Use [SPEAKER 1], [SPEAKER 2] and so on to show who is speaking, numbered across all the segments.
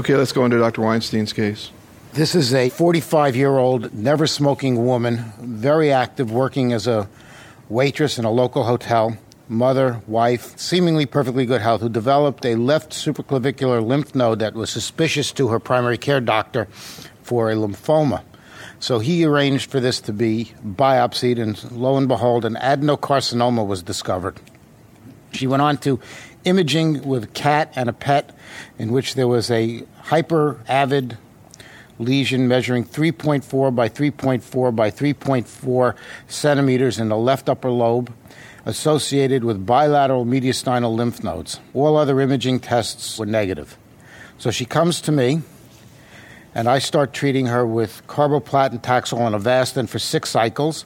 [SPEAKER 1] Okay, let's go into Dr. Weinstein's case.
[SPEAKER 2] This is a 45 year old, never smoking woman, very active, working as a waitress in a local hotel, mother, wife, seemingly perfectly good health, who developed a left supraclavicular lymph node that was suspicious to her primary care doctor for a lymphoma. So he arranged for this to be biopsied, and lo and behold, an adenocarcinoma was discovered. She went on to imaging with a cat and a pet, in which there was a hyperavid lesion measuring 3.4 by 3.4 by 3.4 centimeters in the left upper lobe, associated with bilateral mediastinal lymph nodes. All other imaging tests were negative. So she comes to me, and I start treating her with carboplatin, Taxol, and Avastin for six cycles.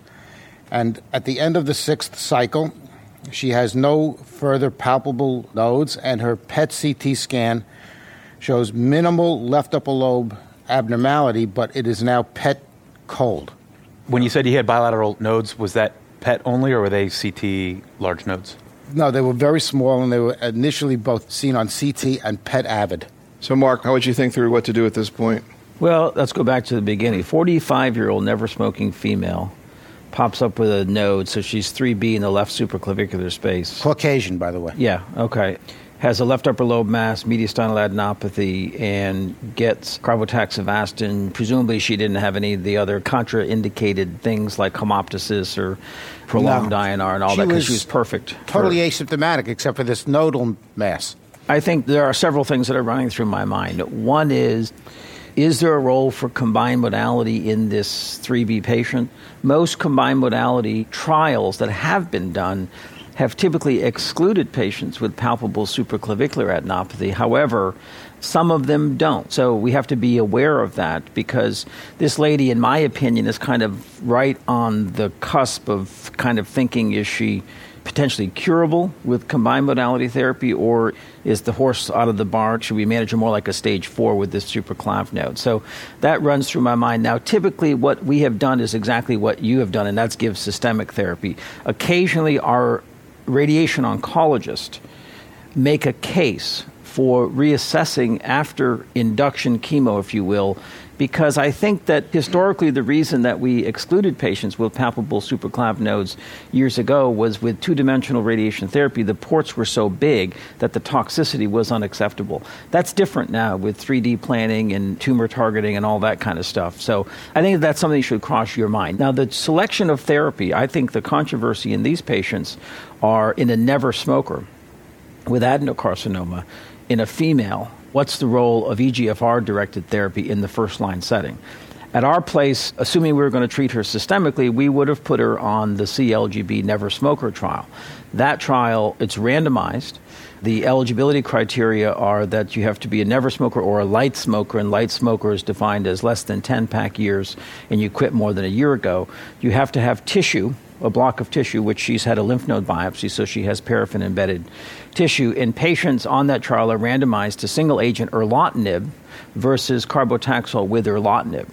[SPEAKER 2] And at the end of the sixth cycle, she has no further palpable nodes, and her PET CT scan shows minimal left upper lobe abnormality, but it is now PET cold.
[SPEAKER 3] When you said he had bilateral nodes, was that PET only, or were they CT large nodes?
[SPEAKER 2] No, they were very small, and they were initially both seen on CT and PET avid.
[SPEAKER 1] So, Mark, how would you think through what to do at this point?
[SPEAKER 4] Well, let's go back to the beginning. 45 year old never smoking female pops up with a node, so she's 3B in the left supraclavicular space.
[SPEAKER 2] Caucasian, by the way.
[SPEAKER 4] Yeah, okay. Has a left upper lobe mass, mediastinal adenopathy, and gets carbotaxivastin. Presumably, she didn't have any of the other contraindicated things like hemoptysis or prolonged
[SPEAKER 2] No.
[SPEAKER 4] INR and all
[SPEAKER 2] She
[SPEAKER 4] that because she was perfect.
[SPEAKER 2] Totally
[SPEAKER 4] for-
[SPEAKER 2] asymptomatic, except for this nodal mass.
[SPEAKER 4] I think there are several things that are running through my mind. One is is there a role for combined modality in this 3B patient? Most combined modality trials that have been done have typically excluded patients with palpable supraclavicular adenopathy. However, some of them don't. So we have to be aware of that because this lady, in my opinion, is kind of right on the cusp of kind of thinking is she potentially curable with combined modality therapy, or is the horse out of the barn? Should we manage it more like a stage four with this supraclav node? So that runs through my mind. Now, typically, what we have done is exactly what you have done, and that's give systemic therapy. Occasionally, our radiation oncologist make a case for reassessing after induction chemo, if you will, because I think that historically the reason that we excluded patients with palpable supraclav nodes years ago was with two dimensional radiation therapy, the ports were so big that the toxicity was unacceptable. That's different now with 3D planning and tumor targeting and all that kind of stuff. So I think that's something that should cross your mind. Now, the selection of therapy, I think the controversy in these patients are in a never smoker with adenocarcinoma in a female, what's the role of EGFR directed therapy in the first line setting? At our place, assuming we were going to treat her systemically, we would have put her on the CALGB never smoker trial. That trial, it's randomized. The eligibility criteria are that you have to be a never smoker or a light smoker, and light smoker is defined as less than 10 pack years, and you quit more than a year ago. You have to have tissue, a block of tissue, which she's had a lymph node biopsy, so she has paraffin embedded tissue. And patients on that trial are randomized to single agent erlotinib versus carbotaxol with erlotinib.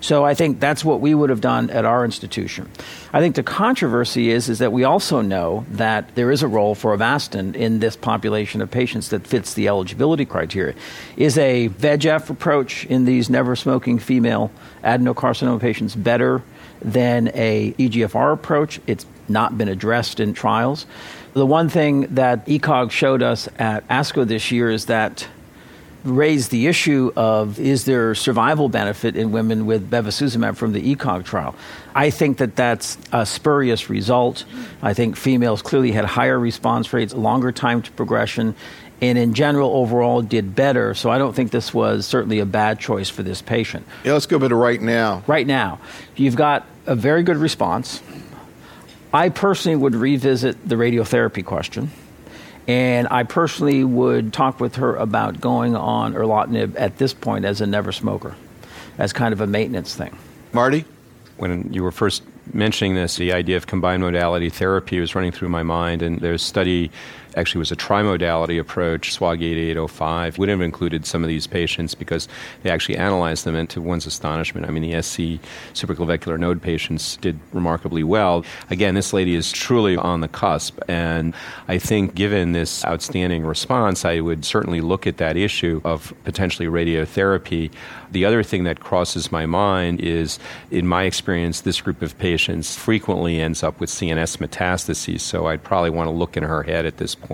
[SPEAKER 4] So I think that's what we would have done at our institution. I think the controversy is is that we also know that there is a role for Avastin in this population of patients that fits the eligibility criteria. Is a VEGF approach in these never smoking female adenocarcinoma patients better than a EGFR approach? It's not been addressed in trials. The one thing that ECOG showed us at ASCO this year is that raised the issue of is there survival benefit in women with bevacizumab from the ECOG trial. I think that that's a spurious result. I think females clearly had higher response rates, longer time to progression, and in general overall did better. So I don't think this was certainly a bad choice for this patient.
[SPEAKER 1] Yeah, let's go to right now.
[SPEAKER 4] Right now, you've got a very good response. I personally would revisit the radiotherapy question. And I personally would talk with her about going on erlotinib at this point as a never smoker, as kind of a maintenance thing.
[SPEAKER 1] Marty?
[SPEAKER 5] When you were first mentioning this, the idea of combined modality therapy was running through my mind, and there's a study actually was a trimodality approach. SWOG 8805 would have included some of these patients because they actually analyzed them, and to one's astonishment, I mean, the SC supraclavicular node patients did remarkably well. Again, this lady is truly on the cusp, and I think given this outstanding response, I would certainly look at that issue of potentially radiotherapy. The other thing that crosses my mind is, in my experience, this group of patients frequently ends up with CNS metastases. So I'd probably want to look in her head at this point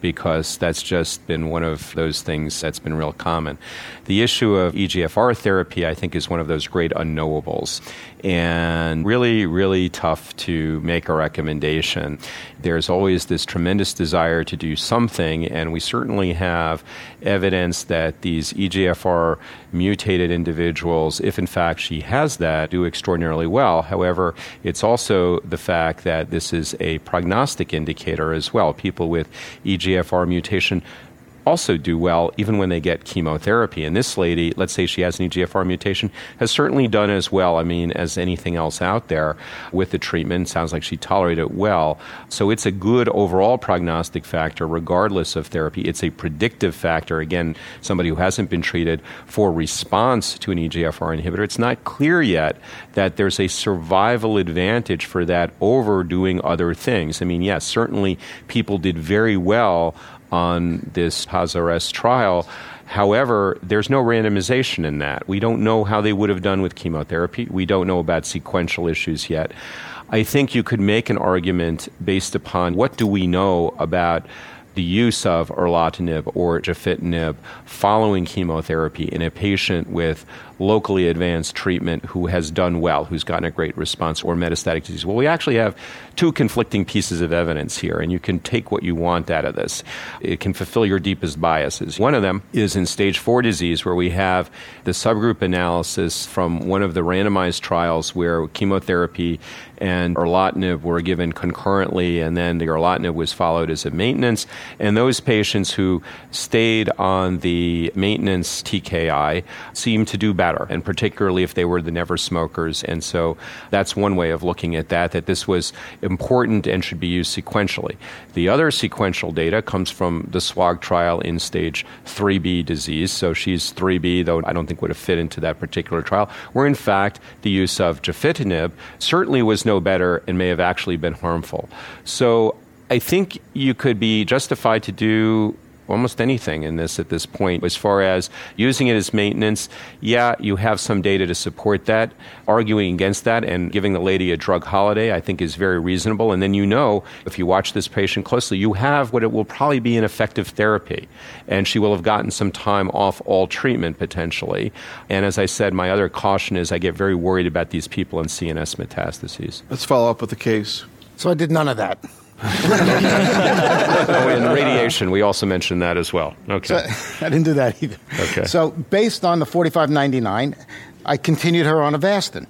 [SPEAKER 5] because that's just been one of those things that's been real common. The issue of EGFR therapy, I think, is one of those great unknowables and really, really tough to make a recommendation. There's always this tremendous desire to do something, and we certainly have evidence that these EGFR mutated individuals, if in fact she has that, do extraordinarily well. However, it's also the fact that this is a prognostic indicator as well. People with EGFR mutation also do well even when they get chemotherapy. And this lady, let's say she has an EGFR mutation, has certainly done as well, I mean, as anything else out there with the treatment. Sounds like she tolerated it well. So it's a good overall prognostic factor regardless of therapy. It's a predictive factor, again, somebody who hasn't been treated for response to an EGFR inhibitor. It's not clear yet that there's a survival advantage for that over doing other things. I mean, yes, certainly people did very well on this PASARES trial. However, there's no randomization in that. We don't know how they would have done with chemotherapy. We don't know about sequential issues yet. I think you could make an argument based upon what do we know about the use of erlotinib or gefitinib following chemotherapy in a patient with locally advanced treatment who has done well, who's gotten a great response, or metastatic disease. Well, we actually have two conflicting pieces of evidence here, and you can take what you want out of this. It can fulfill your deepest biases. One of them is in stage four disease, where we have the subgroup analysis from one of the randomized trials where chemotherapy and erlotinib were given concurrently, and then the erlotinib was followed as a maintenance. And those patients who stayed on the maintenance TKI seemed to do better, and particularly if they were the never smokers. And so that's one way of looking at that, that this was important and should be used sequentially. The other sequential data comes from the SWOG trial in stage 3B disease. So she's 3B, though I don't think would have fit into that particular trial, where in fact the use of gefitinib certainly was no better and may have actually been harmful. So I think you could be justified to do almost anything in this at this point. As far as using it as maintenance, yeah, you have some data to support that. Arguing against that and giving the lady a drug holiday, I think, is very reasonable. And then you know, if you watch this patient closely, you have what it will probably be an effective therapy. And she will have gotten some time off all treatment potentially. And as I said, my other caution is I get very worried about these people in CNS metastases.
[SPEAKER 1] Let's follow up with the case.
[SPEAKER 2] So I did none of that.
[SPEAKER 5] oh, and radiation, we also mentioned that as well. Okay.
[SPEAKER 2] So, I didn't do that either.
[SPEAKER 5] Okay.
[SPEAKER 2] So based on the 4599, I continued her on Avastin,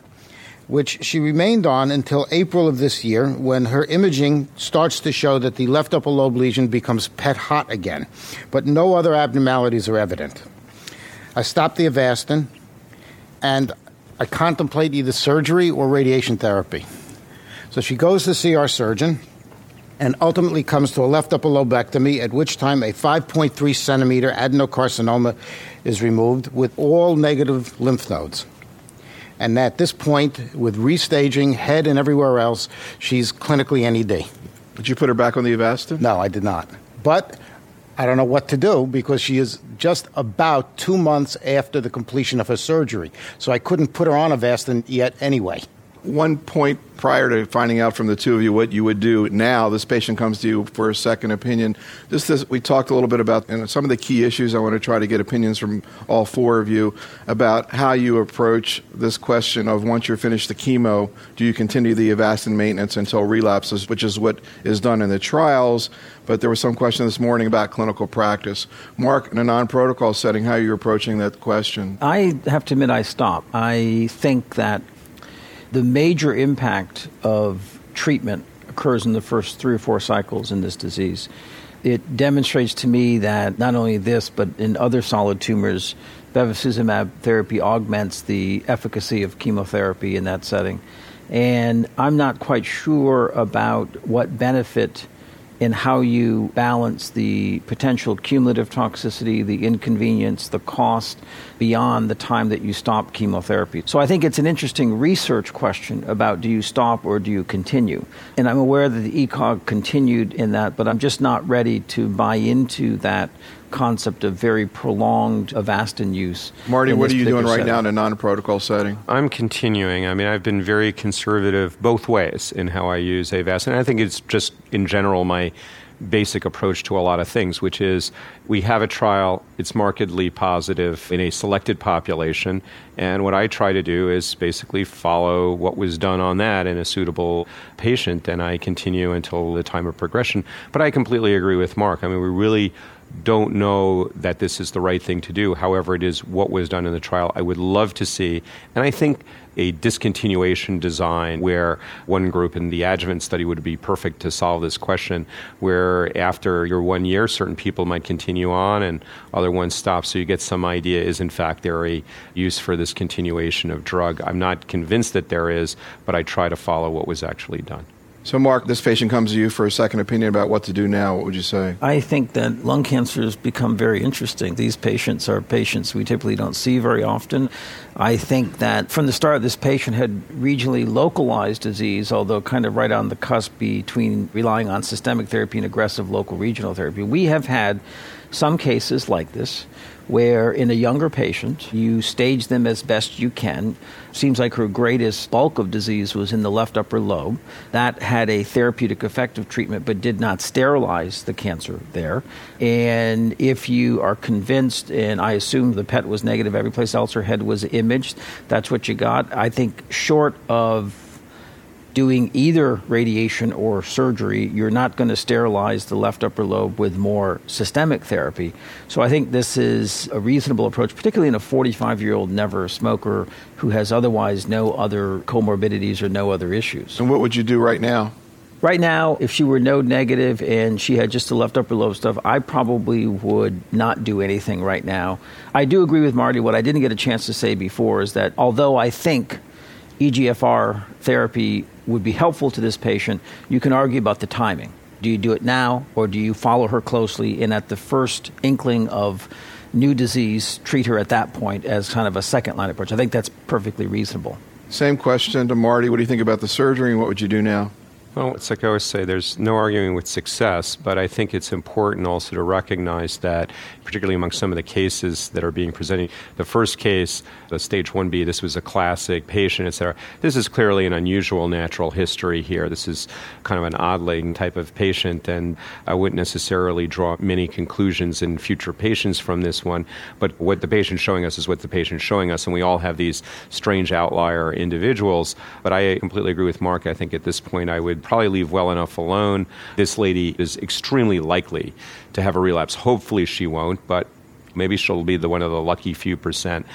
[SPEAKER 2] which she remained on until April of this year when her imaging starts to show that the left upper lobe lesion becomes pet hot again, but no other abnormalities are evident. I stopped the Avastin and I contemplate either surgery or radiation therapy. So she goes to see our surgeon and ultimately comes to a left upper lobectomy, at which time a 5.3 centimeter adenocarcinoma is removed with all negative lymph nodes. And at this point, with restaging, head and everywhere else, she's clinically NED.
[SPEAKER 1] Did you put her back on the Avastin?
[SPEAKER 2] No, I did not. But I don't know what to do because she is just about two months after the completion of her surgery. So I couldn't put her on Avastin yet anyway
[SPEAKER 1] one point prior to finding out from the two of you what you would do. Now this patient comes to you for a second opinion. Just this, we talked a little bit about you know, some of the key issues. I want to try to get opinions from all four of you about how you approach this question of once you're finished the chemo do you continue the avastin maintenance until relapses which is what is done in the trials. But there was some question this morning about clinical practice. Mark in a non-protocol setting how are you're approaching that question?
[SPEAKER 4] I have to admit i stop. I think that the major impact of treatment occurs in the first three or four cycles in this disease. It demonstrates to me that not only this, but in other solid tumors, bevacizumab therapy augments the efficacy of chemotherapy in that setting. And I'm not quite sure about what benefit in how you balance the potential cumulative toxicity, the inconvenience, the cost beyond the time that you stop chemotherapy. So I think it's an interesting research question about do you stop or do you continue? And I'm aware that the ECOG continued in that, but I'm just not ready to buy into that concept of very prolonged Avastin use.
[SPEAKER 1] Marty, what are you doing
[SPEAKER 4] particular
[SPEAKER 1] right now in a non protocol setting?
[SPEAKER 5] I'm continuing. I mean, I've been very conservative both ways in how I use Avastin. I think it's just, in general, my basic approach to a lot of things, which is we have a trial, it's markedly positive in a selected population, and what I try to do is basically follow what was done on that in a suitable patient, and I continue until the time of progression. But I completely agree with Mark. I mean, we really don't know that this is the right thing to do. However, it is what was done in the trial. I would love to see, and I think a discontinuation design where one group in the adjuvant study would be perfect to solve this question, where after your one year, certain people might continue on and other ones stop. So you get some idea is in fact there a use for this continuation of drug. I'm not convinced that there is, but I try to follow what was actually done.
[SPEAKER 1] So, Mark, this patient comes to you for a second opinion about what to do now. What would you say?
[SPEAKER 4] I think that lung cancer has become very interesting. These patients are patients we typically don't see very often. I think that from the start, this patient had regionally localized disease, although kind of right on the cusp between relying on systemic therapy and aggressive local regional therapy. We have had some cases like this where in a younger patient you stage them as best you can. Seems like her greatest bulk of disease was in the left upper lobe. That had a therapeutic effective treatment but did not sterilize the cancer there. And if you are convinced and i assume the pet was negative every place else her head was imaged that's what you got. I think short of doing either radiation or surgery, you're not going to sterilize the left upper lobe with more systemic therapy. So I think this is a reasonable approach, particularly in a 45 year old never smoker who has otherwise no other comorbidities or no other issues.
[SPEAKER 1] And what would you do right now?
[SPEAKER 4] Right now, if she were node negative and she had just the left upper lobe stuff, I probably would not do anything right now. I do agree with Marty. What I didn't get a chance to say before is that although I think EGFR therapy would be helpful to this patient, you can argue about the timing. Do you do it now or do you follow her closely and at the first inkling of new disease, treat her at that point as kind of a second line approach? I think that's perfectly reasonable.
[SPEAKER 1] Same question to Marty. What do you think about the surgery and what would you do now?
[SPEAKER 5] Well, it's like I always say, there's no arguing with success, but I think it's important also to recognize that, particularly among some of the cases that are being presented, the first case, the stage 1B, this was a classic patient, et cetera. This is clearly an unusual natural history here. This is kind of an oddling type of patient, and I wouldn't necessarily draw many conclusions in future patients from this one, but what the patient's showing us is what the patient's showing us, and we all have these strange outlier individuals. But I completely agree with Mark. I think at this point I would probably leave well enough alone. This lady is extremely likely to have a relapse. Hopefully she won't, but maybe she'll be the one of the lucky few percent.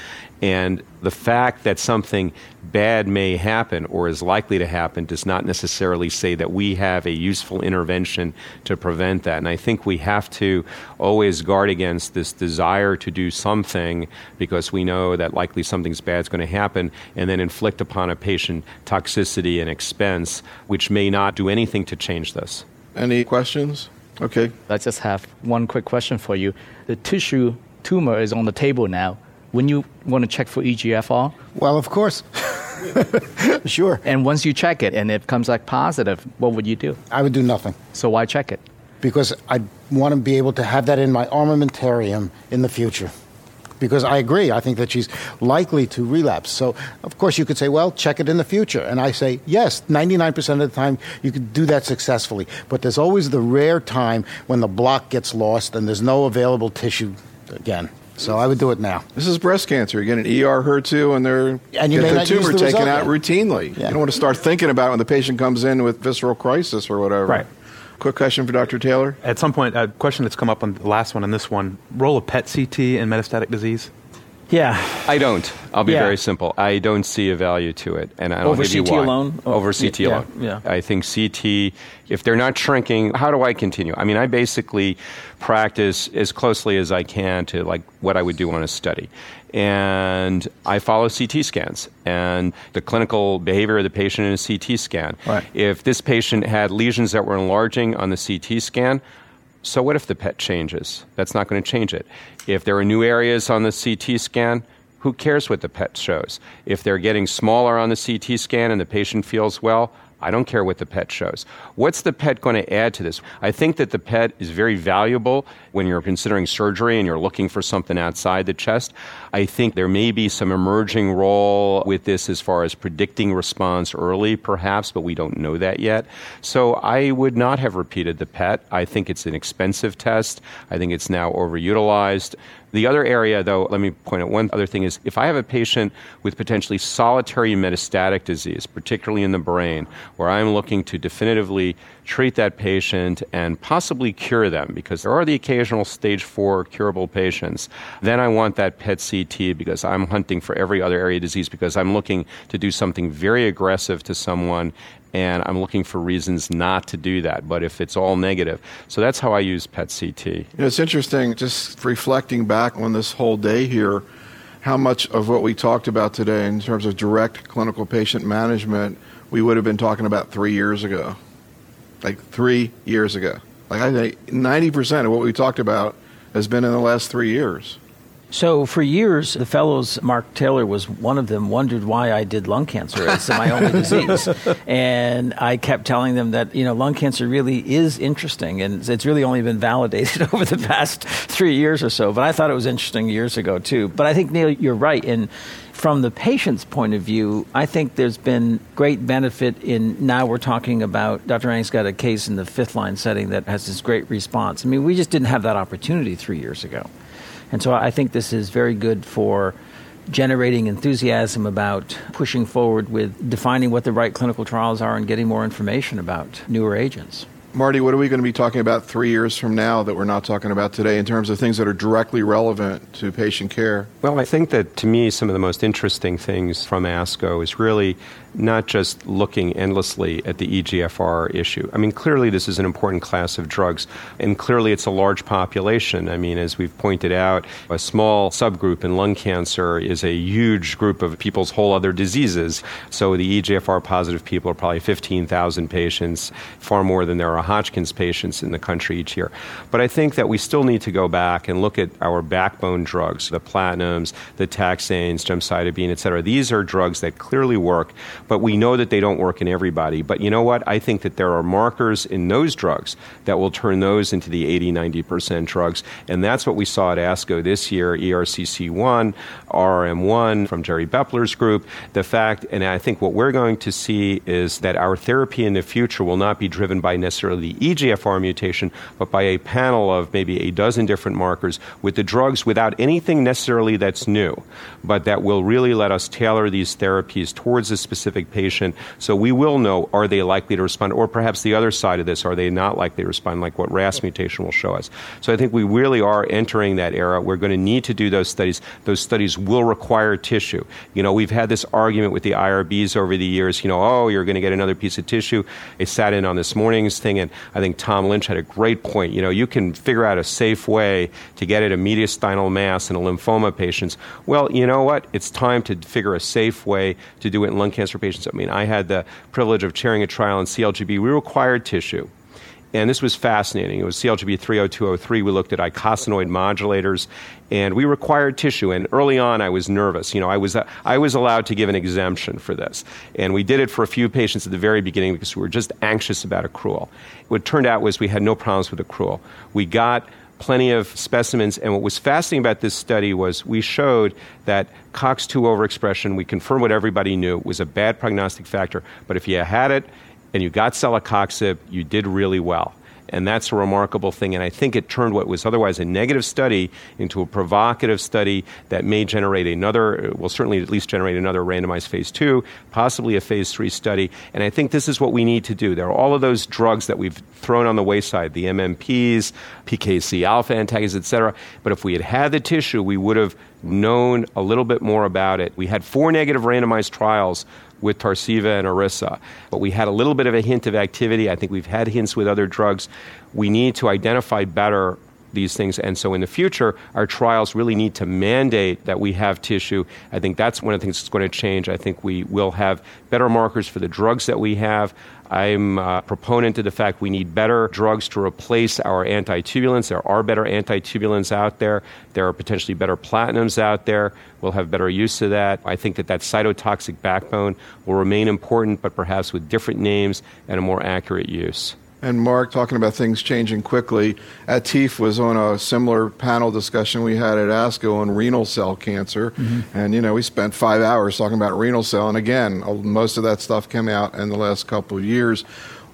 [SPEAKER 5] And the fact that something bad may happen or is likely to happen does not necessarily say that we have a useful intervention to prevent that. And I think we have to always guard against this desire to do something because we know that likely something's bad is going to happen and then inflict upon a patient toxicity and expense, which may not do anything to change this.
[SPEAKER 1] Any questions? Okay.
[SPEAKER 6] I just have one quick question for you. The tissue tumor is on the table now. When you want to check for EGFR,
[SPEAKER 2] Well, of course. sure.
[SPEAKER 6] and once you check it and it comes back positive, what would you do?
[SPEAKER 2] I would do nothing
[SPEAKER 6] So why check it?
[SPEAKER 2] because I want to be able to have that in my armamentarium in the future. Because I agree, I think that she's likely to relapse. So, of course, you could say, well, check it in the future. And I say, yes, 99% of the time you could do that successfully. But there's always the rare time when the block gets lost and there's no available tissue again. So I would do it now.
[SPEAKER 1] This is breast cancer. You get an ER HER2 and they're
[SPEAKER 2] And you
[SPEAKER 1] get
[SPEAKER 2] may
[SPEAKER 1] their tumor
[SPEAKER 2] the
[SPEAKER 1] taken out
[SPEAKER 2] yet.
[SPEAKER 1] routinely.
[SPEAKER 2] Yeah.
[SPEAKER 1] You don't want to start thinking about it when the patient comes in with visceral crisis or whatever.
[SPEAKER 3] Right.
[SPEAKER 1] Quick question for Dr. Taylor.
[SPEAKER 3] At some point, a question that's come up on the last one and this one role of PET CT in metastatic disease?
[SPEAKER 4] Yeah.
[SPEAKER 5] I don't. I'll be
[SPEAKER 4] Yeah.
[SPEAKER 5] very simple. I don't see a value to it, and I'll
[SPEAKER 4] Over
[SPEAKER 5] give you
[SPEAKER 4] CT
[SPEAKER 5] why.
[SPEAKER 4] alone?
[SPEAKER 5] Over CT
[SPEAKER 4] yeah,
[SPEAKER 5] alone.
[SPEAKER 4] yeah.
[SPEAKER 5] I think CT. If they're not shrinking, how do I continue? I mean, I basically practice as closely as I can to like what I would do on a study, and I follow CT scans and the clinical behavior of the patient in a CT scan.
[SPEAKER 4] Right.
[SPEAKER 5] If this patient had lesions that were enlarging on the CT scan, so what if the PET changes? That's not going to change it. If there are new areas on the CT scan, who cares what the PET shows? If they're getting smaller on the CT scan and the patient feels well, I don't care what the PET shows. What's the PET going to add to this? I think that the PET is very valuable when you're considering surgery and you're looking for something outside the chest. I think there may be some emerging role with this as far as predicting response early, perhaps, but we don't know that yet. So I would not have repeated the PET. I think it's an expensive test. I think it's now overutilized. The other area, though, let me point out one other thing is if I have a patient with potentially solitary metastatic disease, particularly in the brain, where I'm looking to definitively treat that patient and possibly cure them, because there are the occasional stage four curable patients, then I want that PET CT because I'm hunting for every other area of disease because I'm looking to do something very aggressive to someone and I'm looking for reasons not to do that. But if it's all negative, so that's how I use PET CT.
[SPEAKER 1] You know, it's interesting just reflecting back on this whole day here, how much of what we talked about today in terms of direct clinical patient management we would have been talking about three years ago. Like three years ago. Like I think 90% of what we talked about has been in the last three years.
[SPEAKER 4] So for years, the fellows, Mark Taylor was one of them, wondered why I did lung cancer. It's my only disease, and I kept telling them that you know lung cancer really is interesting, and it's really only been validated over the past three years or so. But I thought it was interesting years ago too. But I think Neil, you're right. And from the patient's point of view, I think there's been great benefit in now we're talking about Dr. Ang's got a case in the fifth line setting that has this great response. I mean, we just didn't have that opportunity three years ago. And so I think this is very good for generating enthusiasm about pushing forward with defining what the right clinical trials are and getting more information about newer agents.
[SPEAKER 1] Marty, what are we going to be talking about three years from now that we're not talking about today in terms of things that are directly relevant to patient care?
[SPEAKER 5] Well, I think that to me, some of the most interesting things from ASCO is really not just looking endlessly at the EGFR issue. I mean, clearly this is an important class of drugs, and clearly it's a large population. I mean, as we've pointed out, a small subgroup in lung cancer is a huge group of people's whole other diseases. So the EGFR positive people are probably 15,000 patients, far more than there are Hodgkin's patients in the country each year. But I think that we still need to go back and look at our backbone drugs, the platinums, the taxanes, gemcitabine, et cetera. These are drugs that clearly work, but we know that they don't work in everybody. But you know what? I think that there are markers in those drugs that will turn those into the 80, 90% drugs. And that's what we saw at ASCO this year E ERCC1, RRM1 from Jerry Bepler's group. The fact, and I think what we're going to see is that our therapy in the future will not be driven by necessarily the EGFR mutation, but by a panel of maybe a dozen different markers with the drugs without anything necessarily that's new, but that will really let us tailor these therapies towards a specific patient so we will know are they likely to respond, or perhaps the other side of this, are they not likely to respond, like what RAS mutation will show us. So I think we really are entering that era. We're going to need to do those studies. Those studies will require tissue. You know, we've had this argument with the IRBs over the years, you know, oh, you're going to get another piece of tissue. I sat in on this morning's thing, and I think Tom Lynch had a great point. You know, you can figure out a safe way to get at a mediastinal mass in a lymphoma patients. Well, you know what? It's time to figure a safe way to do it in lung cancer patients. I mean, I had the privilege of chairing a trial in CALGB. We required tissue. And this was fascinating. It was CALGB 30203. We looked at icosanoid modulators, and we required tissue. And early on, I was nervous. You know, I was, uh, I was allowed to give an exemption for this. And we did it for a few patients at the very beginning because we were just anxious about accrual. What turned out was we had no problems with accrual. We got plenty of specimens. And what was fascinating about this study was we showed that COX2 overexpression, we confirmed what everybody knew, was a bad prognostic factor. But if you had it and you got celecoxib, you did really well. And that's a remarkable thing. And I think it turned what was otherwise a negative study into a provocative study that may generate another, will certainly at least generate another randomized phase two, possibly a phase three study. And I think this is what we need to do. There are all of those drugs that we've thrown on the wayside, the MMPs, PKC alpha antagonists, et cetera. But if we had had the tissue, we would have known a little bit more about it. We had four negative randomized trials with Tarceva and Iressa, but we had a little bit of a hint of activity. I think we've had hints with other drugs. We need to identify better these things. And so in the future, our trials really need to mandate that we have tissue. I think that's one of the things that's going to change. I think we will have better markers for the drugs that we have. I'm a proponent of the fact we need better drugs to replace our antitubulins. There are better antitubulins out there. There are potentially better platinums out there. We'll have better use of that. I think that that cytotoxic backbone will remain important, but perhaps with different names and a more accurate use.
[SPEAKER 1] And Mark, talking about things changing quickly, Atif was on a similar panel discussion we had at ASCO on renal cell cancer. Mm-hmm. And, you know, we spent five hours talking about renal cell. And again, most of that stuff came out in the last couple of years.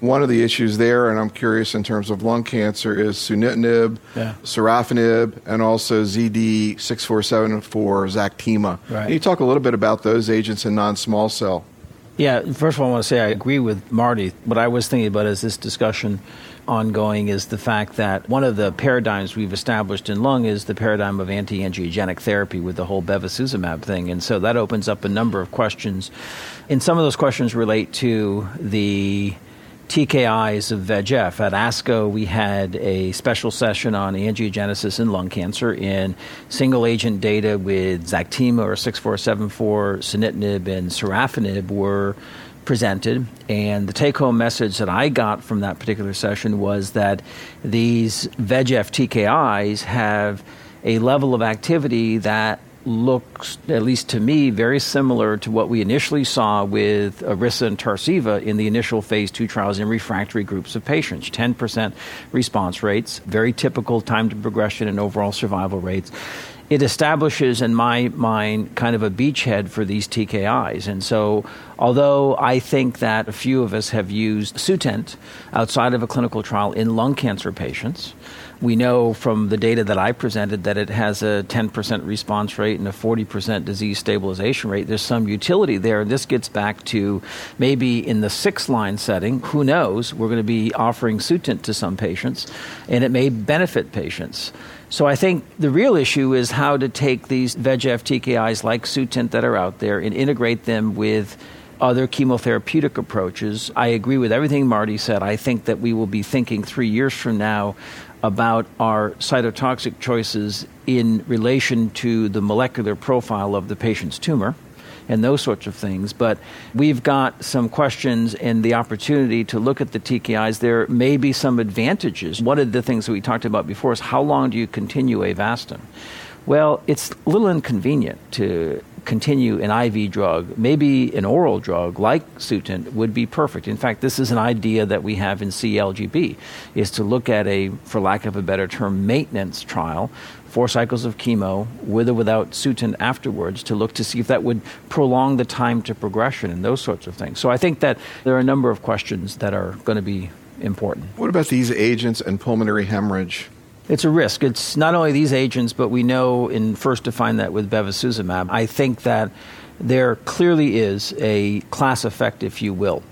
[SPEAKER 1] One of the issues there, and I'm curious in terms of lung cancer, is sunitinib, yeah. sorafenib, and also ZD6474 Zactima. Right. Can you talk a little bit about those agents in non small cell?
[SPEAKER 4] Yeah, first of all, I want to say I agree with Marty. What I was thinking about as this discussion ongoing is the fact that one of the paradigms we've established in lung is the paradigm of anti-angiogenic therapy with the whole bevacizumab thing, and so that opens up a number of questions. And some of those questions relate to the TKIs of VEGF. At ASCO, we had a special session on angiogenesis in lung cancer in single agent data with Zactima or 6474, sunitinib, and sorafenib were presented. And the take home message that I got from that particular session was that these VEGF TKIs have a level of activity that looks, at least to me, very similar to what we initially saw with Iressa and Tarceva in the initial phase two trials in refractory groups of patients 10% response rates, very typical time to progression and overall survival rates. It establishes, in my mind, kind of a beachhead for these TKIs. And so, although I think that a few of us have used Sutent outside of a clinical trial in lung cancer patients, we know from the data that I presented that it has a 10% response rate and a 40% disease stabilization rate. There's some utility there. And this gets back to maybe in the six line setting, who knows? We're going to be offering Sutent to some patients, and it may benefit patients. So I think the real issue is how to take these VEGF TKIs like Sutent that are out there and integrate them with other chemotherapeutic approaches. I agree with everything Marty said. I think that we will be thinking three years from now about our cytotoxic choices in relation to the molecular profile of the patient's tumor and those sorts of things. But we've got some questions and the opportunity to look at the TKIs. There may be some advantages. One of the things that we talked about before is how long do you continue Avastin? Well, it's a little inconvenient to continue an IV drug, maybe an oral drug like Sutent would be perfect. In fact, this is an idea that we have in CALGB, is to look at a, for lack of a better term, maintenance trial, four cycles of chemo with or without Sutent afterwards to look to see if that would prolong the time to progression and those sorts of things. So I think that there are a number of questions that are going to be important.
[SPEAKER 1] What about these agents and pulmonary hemorrhage?
[SPEAKER 4] It's a risk. It's not only these agents, but we know in first define that with bevacizumab. I think that there clearly is a class effect, if you will.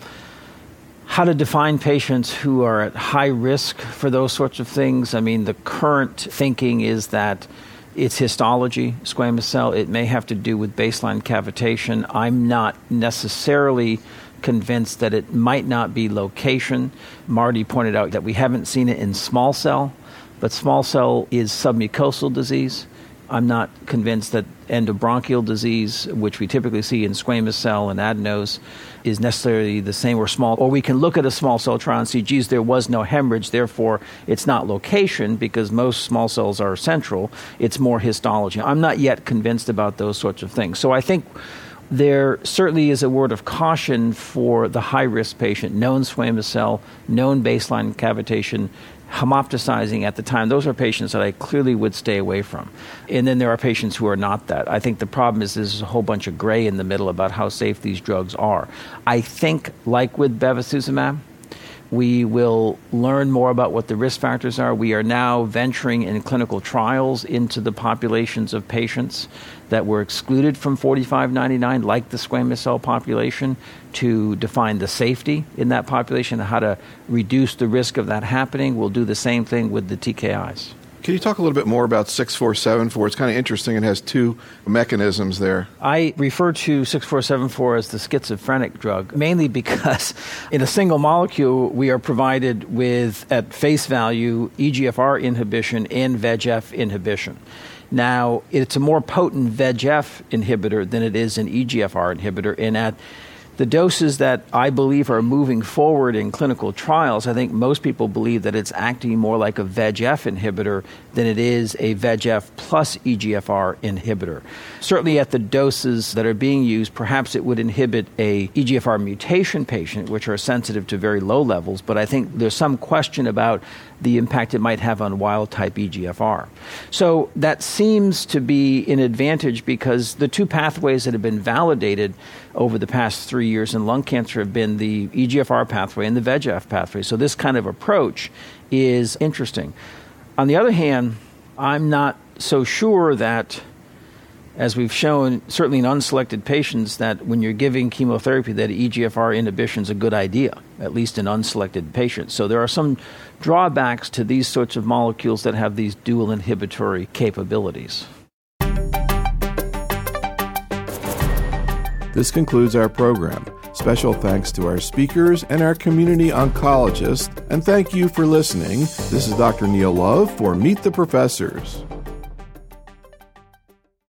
[SPEAKER 4] How to define patients who are at high risk for those sorts of things? I mean, the current thinking is that it's histology, squamous cell. It may have to do with baseline cavitation. I'm not necessarily convinced that it might not be location. Marty pointed out that we haven't seen it in small cell. But small cell is submucosal disease. I'm not convinced that endobronchial disease, which we typically see in squamous cell and adenos, is necessarily the same or small. Or we can look at a small cell trial and see, geez, there was no hemorrhage, therefore it's not location because most small cells are central. It's more histology. I'm not yet convinced about those sorts of things. So I think there certainly is a word of caution for the high risk patient, known squamous cell, known baseline cavitation, hemoptysizing at the time, those are patients that I clearly would stay away from. And then there are patients who are not that. I think the problem is there's a whole bunch of gray in the middle about how safe these drugs are. I think, like with bevacizumab, we will learn more about what the risk factors are. We are now venturing in clinical trials into the populations of patients that were excluded from 4599, like the squamous cell population, to define the safety in that population and how to reduce the risk of that happening. We'll do the same thing with the TKIs.
[SPEAKER 1] Can you talk a little bit more about 6474? It's kind of interesting. It has two mechanisms there.
[SPEAKER 4] I refer to 6474 as the schizophrenic drug, mainly because in a single molecule, we are provided with, at face value, EGFR inhibition and VEGF inhibition. Now, it's a more potent VEGF inhibitor than it is an EGFR inhibitor, and at the doses that I believe are moving forward in clinical trials, I think most people believe that it's acting more like a VEGF inhibitor than it is a VEGF plus EGFR inhibitor. Certainly at the doses that are being used, perhaps it would inhibit a EGFR mutation patient, which are sensitive to very low levels, but I think there's some question about the impact it might have on wild type EGFR. So that seems to be an advantage because the two pathways that have been validated over the past three years in lung cancer have been the EGFR pathway and the VEGF pathway. So this kind of approach is interesting. On the other hand, I'm not so sure that as we've shown, certainly in unselected patients, that when you're giving chemotherapy, that EGFR inhibition is a good idea, at least in unselected patients. So there are some drawbacks to these sorts of molecules that have these dual inhibitory capabilities.
[SPEAKER 1] This concludes our program. Special thanks to our speakers and our community oncologists, and thank you for listening. This is Dr. Neil Love for Meet the Professors.